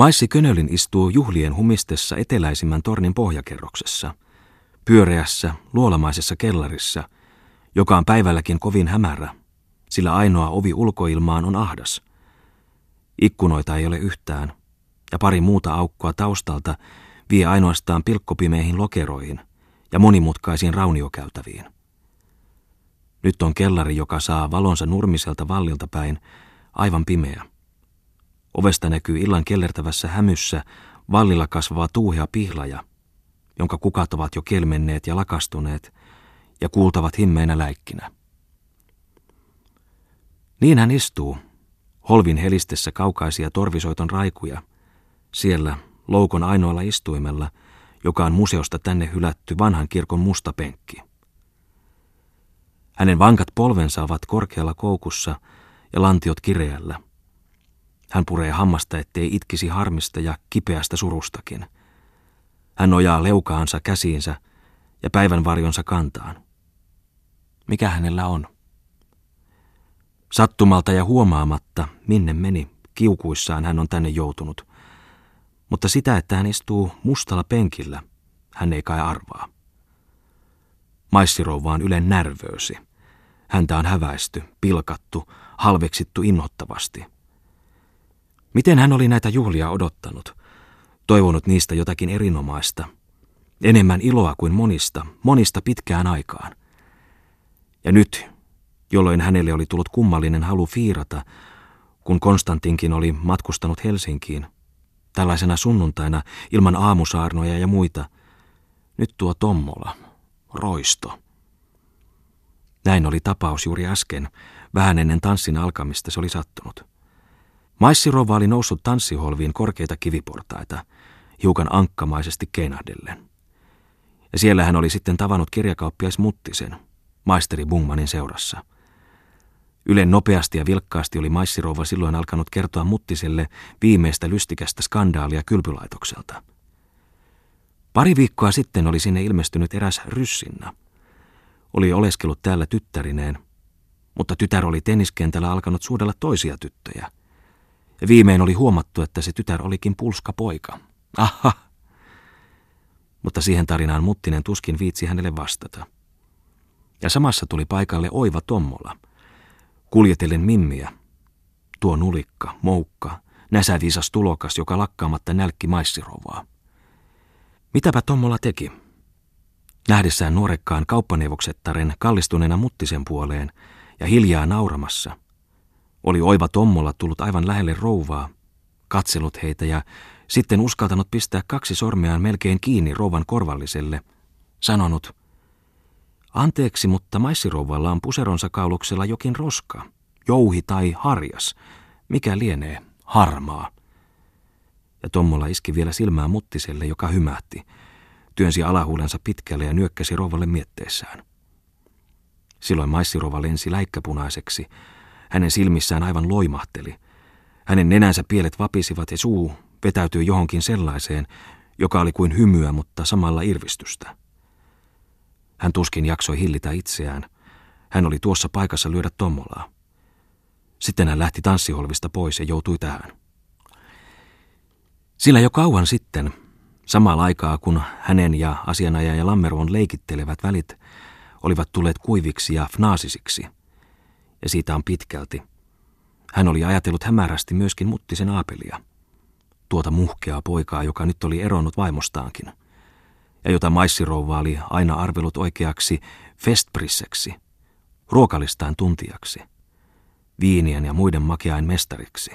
Maissi Könölin istuu juhlien humistessa eteläisimmän tornin pohjakerroksessa, pyöreässä, luolamaisessa kellarissa, joka on päivälläkin kovin hämärä, sillä ainoa ovi ulkoilmaan on ahdas. Ikkunoita ei ole yhtään, ja pari muuta aukkoa taustalta vie ainoastaan pilkkopimeihin lokeroihin ja monimutkaisiin rauniokäytäviin. Nyt on kellari, joka saa valonsa nurmiselta vallilta päin, aivan pimeä. Ovesta näkyy illan kellertävässä hämyssä vallilla kasvava tuuhea pihlaja, jonka kukat ovat jo kelmenneet ja lakastuneet ja kuultavat himmeinä läikkinä. Niin hän istuu, holvin helistessä kaukaisia torvisoiton raikuja, siellä loukon ainoalla istuimella, joka on museosta tänne hylätty vanhan kirkon musta penkki. Hänen vankat polvensa ovat korkealla koukussa ja lantiot kireällä. Hän puree hammasta, ettei itkisi harmista ja kipeästä surustakin. Hän nojaa leukaansa käsiinsä ja päivän varjonsa kantaan. Mikä hänellä on? Sattumalta ja huomaamatta, minne meni, kiukuissaan hän on tänne joutunut. Mutta sitä, että hän istuu mustalla penkillä, hän ei kai arvaa. Maissirouva on ylen närvöösi. Häntä on häväisty, pilkattu, halveksittu innottavasti. Miten hän oli näitä juhlia odottanut? Toivonut niistä jotakin erinomaista. Enemmän iloa kuin monista, monista pitkään aikaan. Ja nyt, jolloin hänelle oli tullut kummallinen halu fiirata, kun Konstantinkin oli matkustanut Helsinkiin, tällaisena sunnuntaina ilman aamusaarnoja ja muita, nyt tuo Tommola, roisto. Näin oli tapaus juuri äsken, vähän ennen tanssin alkamista se oli sattunut. Maissirova oli noussut tanssiholviin korkeita kiviportaita, hiukan ankkamaisesti keinahdellen. Ja siellä hän oli sitten tavannut kirjakauppiais Muttisen, maisteri Bungmanin seurassa. Ylen nopeasti ja vilkkaasti oli Maissirova silloin alkanut kertoa Muttiselle viimeistä lystikästä skandaalia kylpylaitokselta. Pari viikkoa sitten oli sinne ilmestynyt eräs ryssinna. Oli oleskellut täällä tyttärineen, mutta tytär oli tenniskentällä alkanut suudella toisia tyttöjä – viimein oli huomattu, että se tytär olikin pulska poika. Aha! Mutta siihen tarinaan Muttinen tuskin viitsi hänelle vastata. Ja samassa tuli paikalle oiva Tommola. Kuljetellen mimmiä. Tuo nulikka, moukka, näsäviisas tulokas, joka lakkaamatta nälkki maissirovaa. Mitäpä Tommola teki? Nähdessään nuorekkaan kauppaneuvoksettaren kallistuneena Muttisen puoleen ja hiljaa nauramassa – oli oiva Tommola tullut aivan lähelle rouvaa, katsellut heitä ja sitten uskaltanut pistää kaksi sormeaan melkein kiinni rouvan korvalliselle, sanonut, Anteeksi, mutta maissirouvalla on puseronsa kauluksella jokin roska, jouhi tai harjas, mikä lienee, harmaa. Ja Tommola iski vielä silmään muttiselle, joka hymähti, työnsi alahuulensa pitkälle ja nyökkäsi rouvalle mietteessään. Silloin maissirouva lensi läikkäpunaiseksi, hänen silmissään aivan loimahteli. Hänen nenänsä pielet vapisivat ja suu vetäytyi johonkin sellaiseen, joka oli kuin hymyä, mutta samalla irvistystä. Hän tuskin jaksoi hillitä itseään. Hän oli tuossa paikassa lyödä Tommolaa. Sitten hän lähti tanssiholvista pois ja joutui tähän. Sillä jo kauan sitten, samalla aikaa kun hänen ja asianajaja Lammervon leikittelevät välit olivat tulleet kuiviksi ja fnaasisiksi – ja siitä on pitkälti. Hän oli ajatellut hämärästi myöskin Muttisen Aapelia, tuota muhkeaa poikaa, joka nyt oli eronnut vaimostaankin, ja jota maissirouva oli aina arvelut oikeaksi festprisseksi, ruokalistaan tuntijaksi, viinien ja muiden makeain mestariksi.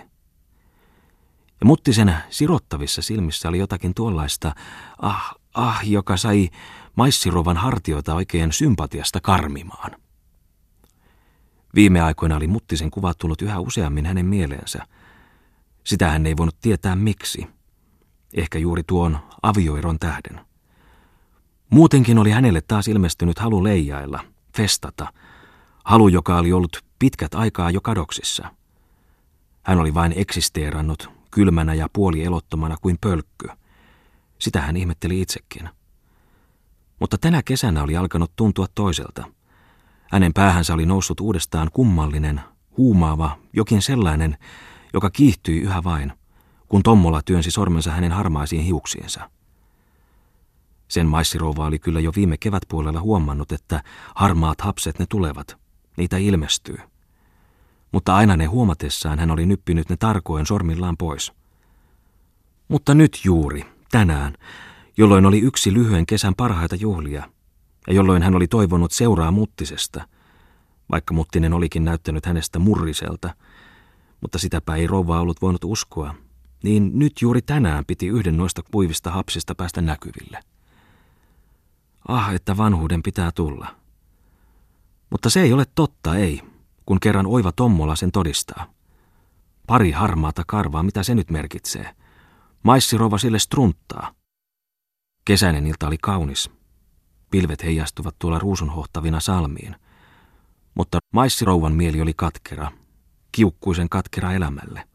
Ja Muttisen sirottavissa silmissä oli jotakin tuollaista, ah, ah, joka sai maissirouvan hartioita oikein sympatiasta karmimaan. Viime aikoina oli Muttisen kuva tullut yhä useammin hänen mieleensä. Sitä hän ei voinut tietää miksi. Ehkä juuri tuon avioiron tähden. Muutenkin oli hänelle taas ilmestynyt halu leijailla, festata. Halu, joka oli ollut pitkät aikaa jo kadoksissa. Hän oli vain eksisteerannut, kylmänä ja puolielottomana kuin pölkky. Sitä hän ihmetteli itsekin. Mutta tänä kesänä oli alkanut tuntua toiselta – hänen päähänsä oli noussut uudestaan kummallinen, huumaava, jokin sellainen, joka kiihtyi yhä vain, kun Tommola työnsi sormensa hänen harmaisiin hiuksiinsa. Sen maissirouva oli kyllä jo viime kevätpuolella huomannut, että harmaat hapset ne tulevat, niitä ilmestyy. Mutta aina ne huomatessaan hän oli nyppinyt ne tarkoin sormillaan pois. Mutta nyt juuri, tänään, jolloin oli yksi lyhyen kesän parhaita juhlia, ja jolloin hän oli toivonut seuraa Muttisesta, vaikka Muttinen olikin näyttänyt hänestä murriselta, mutta sitäpä ei rouva ollut voinut uskoa, niin nyt juuri tänään piti yhden noista kuivista hapsista päästä näkyville. Ah, että vanhuuden pitää tulla. Mutta se ei ole totta, ei, kun kerran oiva Tommola sen todistaa. Pari harmaata karvaa, mitä se nyt merkitsee. Maissirova sille strunttaa. Kesäinen ilta oli kaunis. Pilvet heijastuvat tuolla ruusunhohtavina salmiin. Mutta maissirouvan mieli oli katkera, kiukkuisen katkera elämälle.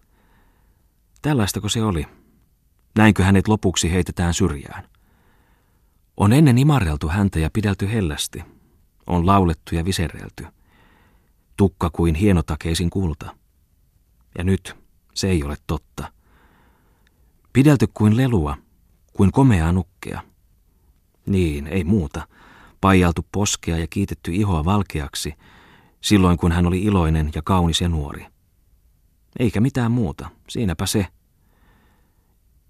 Tällaistako se oli? Näinkö hänet lopuksi heitetään syrjään? On ennen imarreltu häntä ja pidelty hellästi. On laulettu ja viserelty. Tukka kuin hienotakeisin kulta. Ja nyt se ei ole totta. Pidelty kuin lelua, kuin komeaa nukkea. Niin, ei muuta. Paijaltu poskea ja kiitetty ihoa valkeaksi, silloin kun hän oli iloinen ja kaunis ja nuori. Eikä mitään muuta, siinäpä se.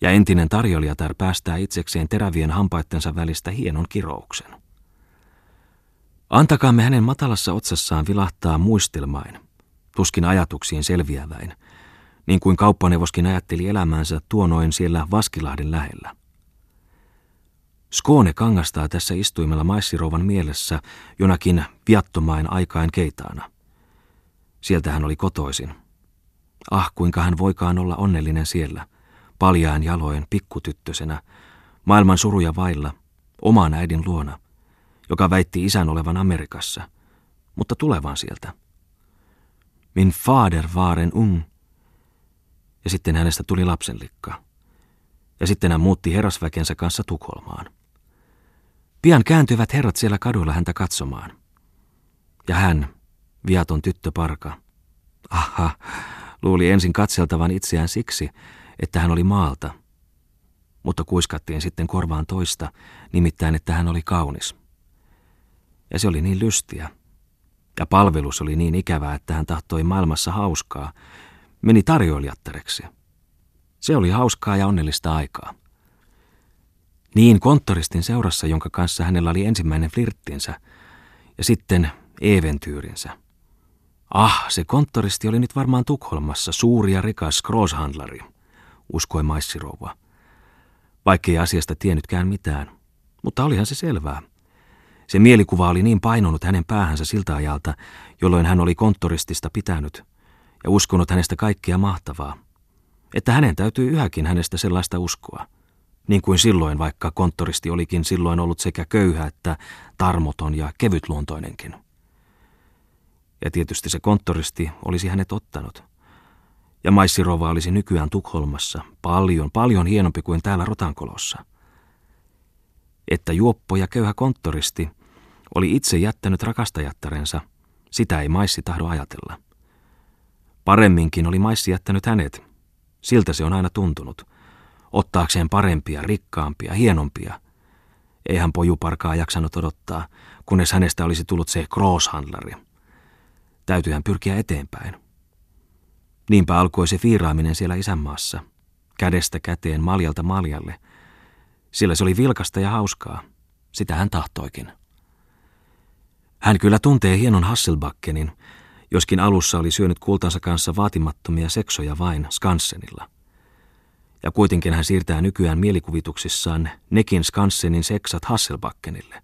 Ja entinen tarjoilijatar päästää itsekseen terävien hampaittensa välistä hienon kirouksen. Antakaamme hänen matalassa otsassaan vilahtaa muistelmain, tuskin ajatuksiin selviäväin, niin kuin kauppaneuvoskin ajatteli elämänsä tuonoin siellä Vaskilahden lähellä. Skoone kangastaa tässä istuimella maissirouvan mielessä jonakin viattomain aikain keitaana. Sieltä hän oli kotoisin. Ah, kuinka hän voikaan olla onnellinen siellä, paljaan jaloin pikkutyttösenä, maailman suruja vailla, oman äidin luona, joka väitti isän olevan Amerikassa, mutta tulevan sieltä. Min fader waren ung. Ja sitten hänestä tuli lapsenlikka. Ja sitten hän muutti herrasväkensä kanssa Tukholmaan. Pian kääntyivät herrat siellä kadulla häntä katsomaan. Ja hän, viaton tyttöparka, aha, luuli ensin katseltavan itseään siksi, että hän oli maalta. Mutta kuiskattiin sitten korvaan toista, nimittäin että hän oli kaunis. Ja se oli niin lystiä. Ja palvelus oli niin ikävää, että hän tahtoi maailmassa hauskaa. Meni tarjoilijattareksi. Se oli hauskaa ja onnellista aikaa. Niin konttoristin seurassa, jonka kanssa hänellä oli ensimmäinen flirttinsä, ja sitten eventyyrinsä. Ah, se konttoristi oli nyt varmaan Tukholmassa, suuri ja rikas grosshandlari, uskoi maissirouva. Vaikkei asiasta tiennytkään mitään, mutta olihan se selvää. Se mielikuva oli niin painunut hänen päähänsä siltä ajalta, jolloin hän oli konttoristista pitänyt ja uskonut hänestä kaikkea mahtavaa, että hänen täytyy yhäkin hänestä sellaista uskoa – niin kuin silloin, vaikka konttoristi olikin silloin ollut sekä köyhä että tarmoton ja kevytluontoinenkin. Ja tietysti se konttoristi olisi hänet ottanut. Ja Maissirova olisi nykyään Tukholmassa, paljon, paljon hienompi kuin täällä Rotankolossa. Että juoppo ja köyhä konttoristi oli itse jättänyt rakastajattarensa, sitä ei Maissi tahdo ajatella. Paremminkin oli Maissi jättänyt hänet, siltä se on aina tuntunut – ottaakseen parempia, rikkaampia, hienompia. Ei hän pojuparkaa jaksanut odottaa, kunnes hänestä olisi tullut se crosshandlari. Täytyy hän pyrkiä eteenpäin. Niinpä alkoi se fiiraaminen siellä isänmaassa, kädestä käteen, maljalta maljalle, sillä se oli vilkasta ja hauskaa. Sitä hän tahtoikin. Hän kyllä tuntee hienon Hasselbackenin, joskin alussa oli syönyt kultansa kanssa vaatimattomia seksoja vain Skansenilla – ja kuitenkin hän siirtää nykyään mielikuvituksissaan nekin Skansenin seksat Hasselbackenille.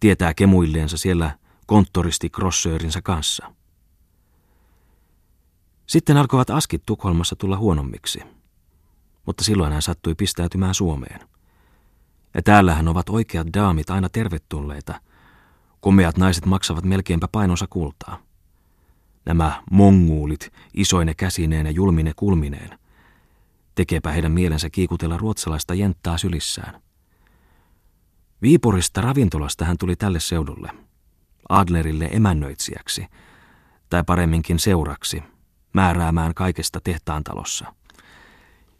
Tietää kemuilleensa siellä konttoristi Grossöörinsä kanssa. Sitten alkoivat askit Tukholmassa tulla huonommiksi. Mutta silloin hän sattui pistäytymään Suomeen. Ja täällähän ovat oikeat daamit aina tervetulleita. Komeat naiset maksavat melkeinpä painonsa kultaa. Nämä monguulit, isoine käsineen ja julmine kulmineen – Tekeepä heidän mielensä kiikutella ruotsalaista jenttaa sylissään. Viipurista ravintolasta hän tuli tälle seudulle, Adlerille emännöitsijäksi, tai paremminkin seuraksi, määräämään kaikesta tehtaan talossa.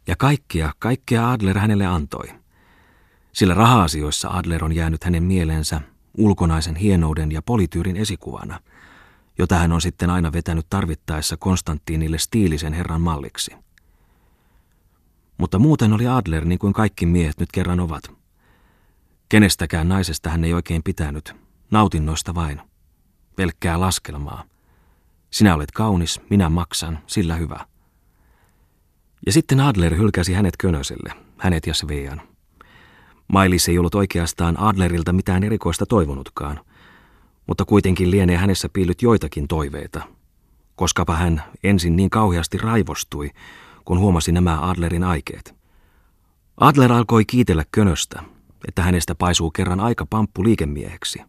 Ja kaikkea, kaikkea Adler hänelle antoi. Sillä raha-asioissa Adler on jäänyt hänen mieleensä ulkonaisen hienouden ja polityyrin esikuvana, jota hän on sitten aina vetänyt tarvittaessa Konstantiinille stiilisen herran malliksi. Mutta muuten oli Adler niin kuin kaikki miehet nyt kerran ovat. Kenestäkään naisesta hän ei oikein pitänyt, nautinnoista vain. Pelkkää laskelmaa. Sinä olet kaunis, minä maksan, sillä hyvä. Ja sitten Adler hylkäsi hänet Könöselle, hänet ja Svean. Mailis ei ollut oikeastaan Adlerilta mitään erikoista toivonutkaan, mutta kuitenkin lienee hänessä piillyt joitakin toiveita, koskapa hän ensin niin kauheasti raivostui, kun huomasi nämä Adlerin aikeet. Adler alkoi kiitellä Könöstä, että hänestä paisuu kerran aika pamppu liikemieheksi.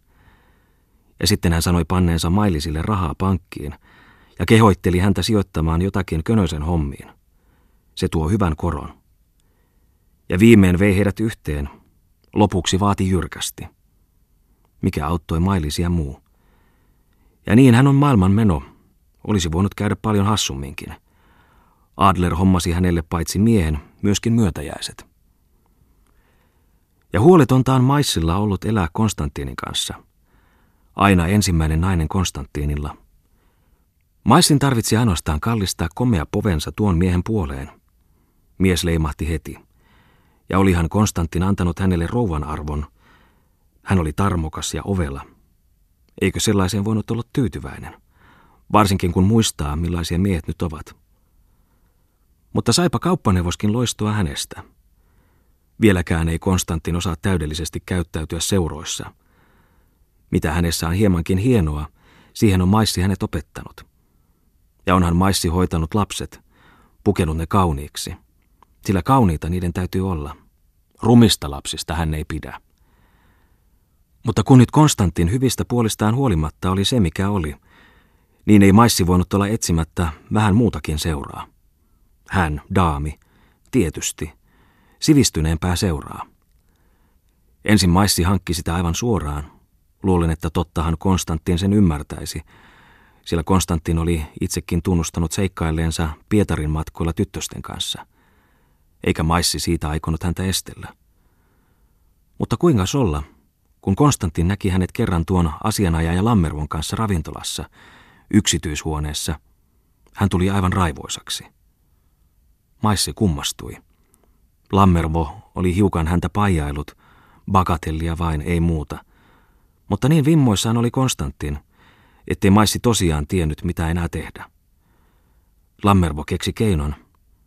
Ja sitten hän sanoi panneensa Mailisille rahaa pankkiin ja kehoitteli häntä sijoittamaan jotakin Könösen hommiin. Se tuo hyvän koron. Ja viimein vei heidät yhteen. Lopuksi vaati jyrkästi. Mikä auttoi Mailisia muu. Ja niin hän on maailman meno. Olisi voinut käydä paljon hassumminkin. Adler hommasi hänelle paitsi miehen, myöskin myötäjäiset. Ja huoletonta on Maissilla ollut elää Konstantiinin kanssa. Aina ensimmäinen nainen Konstantiinilla. Maissin tarvitsi ainoastaan kallistaa komea povensa tuon miehen puoleen. Mies leimahti heti. Ja olihan Konstantin antanut hänelle rouvan arvon. Hän oli tarmokas ja ovela. Eikö sellaiseen voinut olla tyytyväinen? Varsinkin kun muistaa, millaisia miehet nyt ovat. Mutta saipa kauppaneuvoskin loistua hänestä. Vieläkään ei Konstantin osaa täydellisesti käyttäytyä seuroissa. Mitä hänessä on hiemankin hienoa, siihen on Maissi hänet opettanut. Ja onhan Maissi hoitanut lapset, pukenut ne kauniiksi – sillä kauniita niiden täytyy olla. Rumista lapsista hän ei pidä. Mutta kun nyt Konstantin hyvistä puolistaan huolimatta oli se, mikä oli, niin ei Maissi voinut olla etsimättä vähän muutakin seuraa. Hän, daami, tietysti, sivistyneempää seuraa. Ensin Maissi hankki sitä aivan suoraan. Luulin, että tottahan Konstantin sen ymmärtäisi, sillä Konstantin oli itsekin tunnustanut seikkailleensa Pietarin matkoilla tyttösten kanssa – eikä maissi siitä aikonut häntä estellä. Mutta kuinka olla, kun Konstantin näki hänet kerran tuon asianajaja Lammervon kanssa ravintolassa, yksityishuoneessa, hän tuli aivan raivoisaksi. Maissi kummastui. Lammervo oli hiukan häntä paijailut, bagatellia vain, ei muuta. Mutta niin vimmoissaan oli Konstantin, ettei Maissi tosiaan tiennyt, mitä enää tehdä. Lammervo keksi keinon –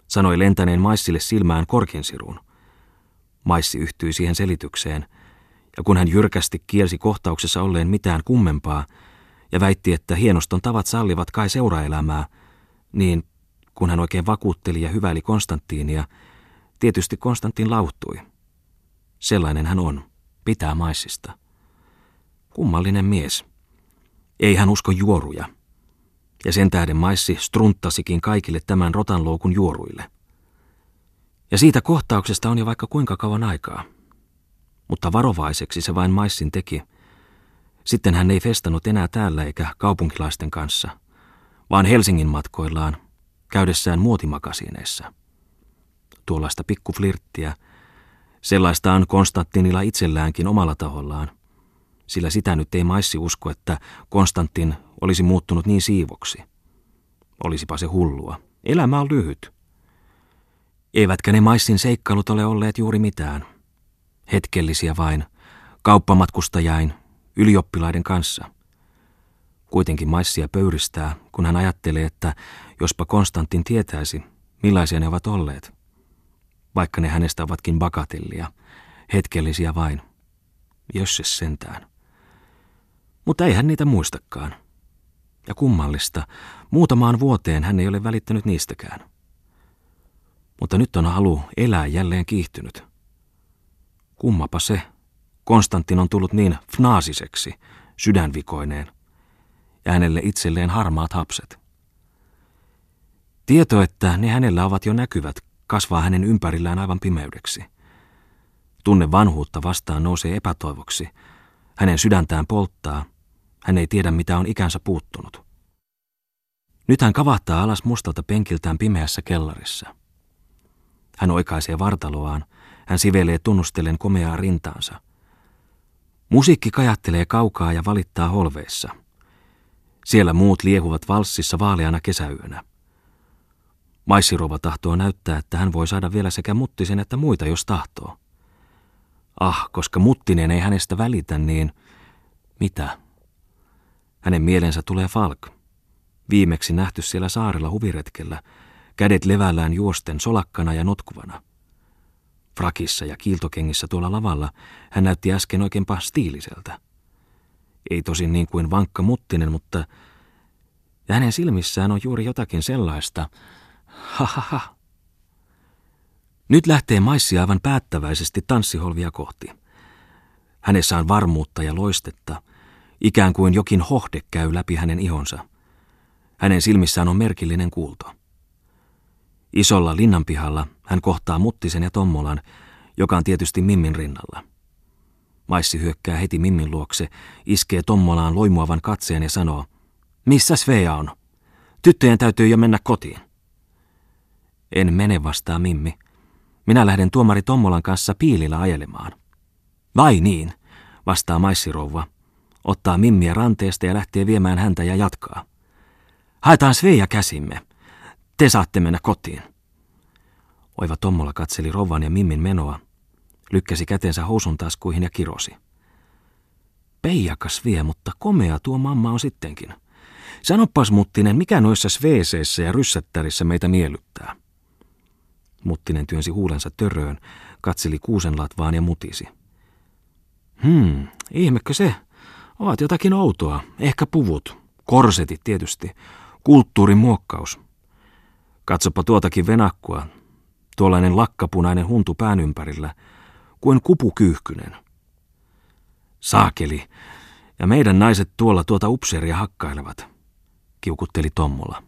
sanoi lentäneen Maissille silmään korkinsirun. Maissi yhtyi siihen selitykseen, ja kun hän jyrkästi kielsi kohtauksessa olleen mitään kummempaa, ja väitti, että hienoston tavat sallivat kai seuraelämää, niin kun hän oikein vakuutteli ja hyväili Konstanttiinia, tietysti Konstantin lauhtui. Sellainen hän on, pitää Maissista. Kummallinen mies. Ei hän usko juoruja – ja sen tähden maissi strunttasikin kaikille tämän rotanloukun juoruille. Ja siitä kohtauksesta on jo vaikka kuinka kauan aikaa. Mutta varovaiseksi se vain maissin teki. Sitten hän ei festannut enää täällä eikä kaupunkilaisten kanssa, vaan Helsingin matkoillaan, käydessään muotimakasiineissa. Tuollaista pikkuflirttiä, sellaista on Konstantinilla itselläänkin omalla tahollaan, sillä sitä nyt ei maissi usko, että Konstantin olisi muuttunut niin siivoksi. Olisipa se hullua. Elämä on lyhyt. Eivätkä ne maissin seikkailut ole olleet juuri mitään. Hetkellisiä vain, kauppamatkustajain, ylioppilaiden kanssa. Kuitenkin maissia pöyristää, kun hän ajattelee, että jospa Konstantin tietäisi, millaisia ne ovat olleet. Vaikka ne hänestä ovatkin bakatellia, hetkellisiä vain. Jos se sentään. Mutta ei hän niitä muistakaan. Ja kummallista, muutamaan vuoteen hän ei ole välittänyt niistäkään. Mutta nyt on halu elää jälleen kiihtynyt. Kummapa se, Konstantin on tullut niin fnaasiseksi, sydänvikoineen, ja hänelle itselleen harmaat hapset. Tieto, että ne hänellä ovat jo näkyvät, kasvaa hänen ympärillään aivan pimeydeksi. Tunne vanhuutta vastaan nousee epätoivoksi. Hänen sydäntään polttaa – hän ei tiedä, mitä on ikänsä puuttunut. Nyt hän kavahtaa alas mustalta penkiltään pimeässä kellarissa. Hän oikaisee vartaloaan. Hän sivelee tunnustellen komeaa rintaansa. Musiikki kajattelee kaukaa ja valittaa holveissa. Siellä muut liehuvat valssissa vaaleana kesäyönä. Maissirova tahtoo näyttää, että hän voi saada vielä sekä muttisen että muita, jos tahtoo. Ah, koska muttinen ei hänestä välitä, niin mitä? Hänen mielensä tulee Falk. Viimeksi nähty siellä saarella huviretkellä, kädet levällään juosten solakkana ja notkuvana. Frakissa ja kiiltokengissä tuolla lavalla hän näytti äsken oikeinpa stiiliseltä. Ei tosin niin kuin vankka muttinen, mutta hänen silmissään on juuri jotakin sellaista. Ha ha ha. Nyt lähtee Maissi aivan päättäväisesti tanssiholvia kohti. Hänessä on varmuutta ja loistetta, ikään kuin jokin hohde käy läpi hänen ihonsa. Hänen silmissään on merkillinen kuulto. Isolla linnanpihalla hän kohtaa Muttisen ja Tommolan, joka on tietysti Mimmin rinnalla. Maissi hyökkää heti Mimmin luokse, iskee Tommolaan loimuavan katseen ja sanoo, missä Svea on? Tyttöjen täytyy jo mennä kotiin. En mene vastaa Mimmi. Minä lähden tuomari Tommolan kanssa piilillä ajelemaan. Vai niin, vastaa maissirouva. Ottaa Mimmiä ranteesta ja lähtee viemään häntä ja jatkaa. Haetaan Sveja käsimme. Te saatte mennä kotiin. Oiva Tommola katseli rouvan ja Mimmin menoa, lykkäsi kätensä housun taskuihin ja kirosi. Peijakas vie, mutta komea tuo mamma on sittenkin. Sanopas Muttinen, mikä noissa sveeseissä ja ryssättärissä meitä miellyttää? Muttinen työnsi huulensa töröön, katseli kuusenlatvaan ja mutisi. Hmm, ihmekö se? Ovat jotakin outoa. Ehkä puvut. Korsetit tietysti. Kulttuurin muokkaus. Katsopa tuotakin venakkua. Tuollainen lakkapunainen huntu pään ympärillä. Kuin kupukyyhkynen. Saakeli. Ja meidän naiset tuolla tuota upseeria hakkailevat. Kiukutteli Tommola.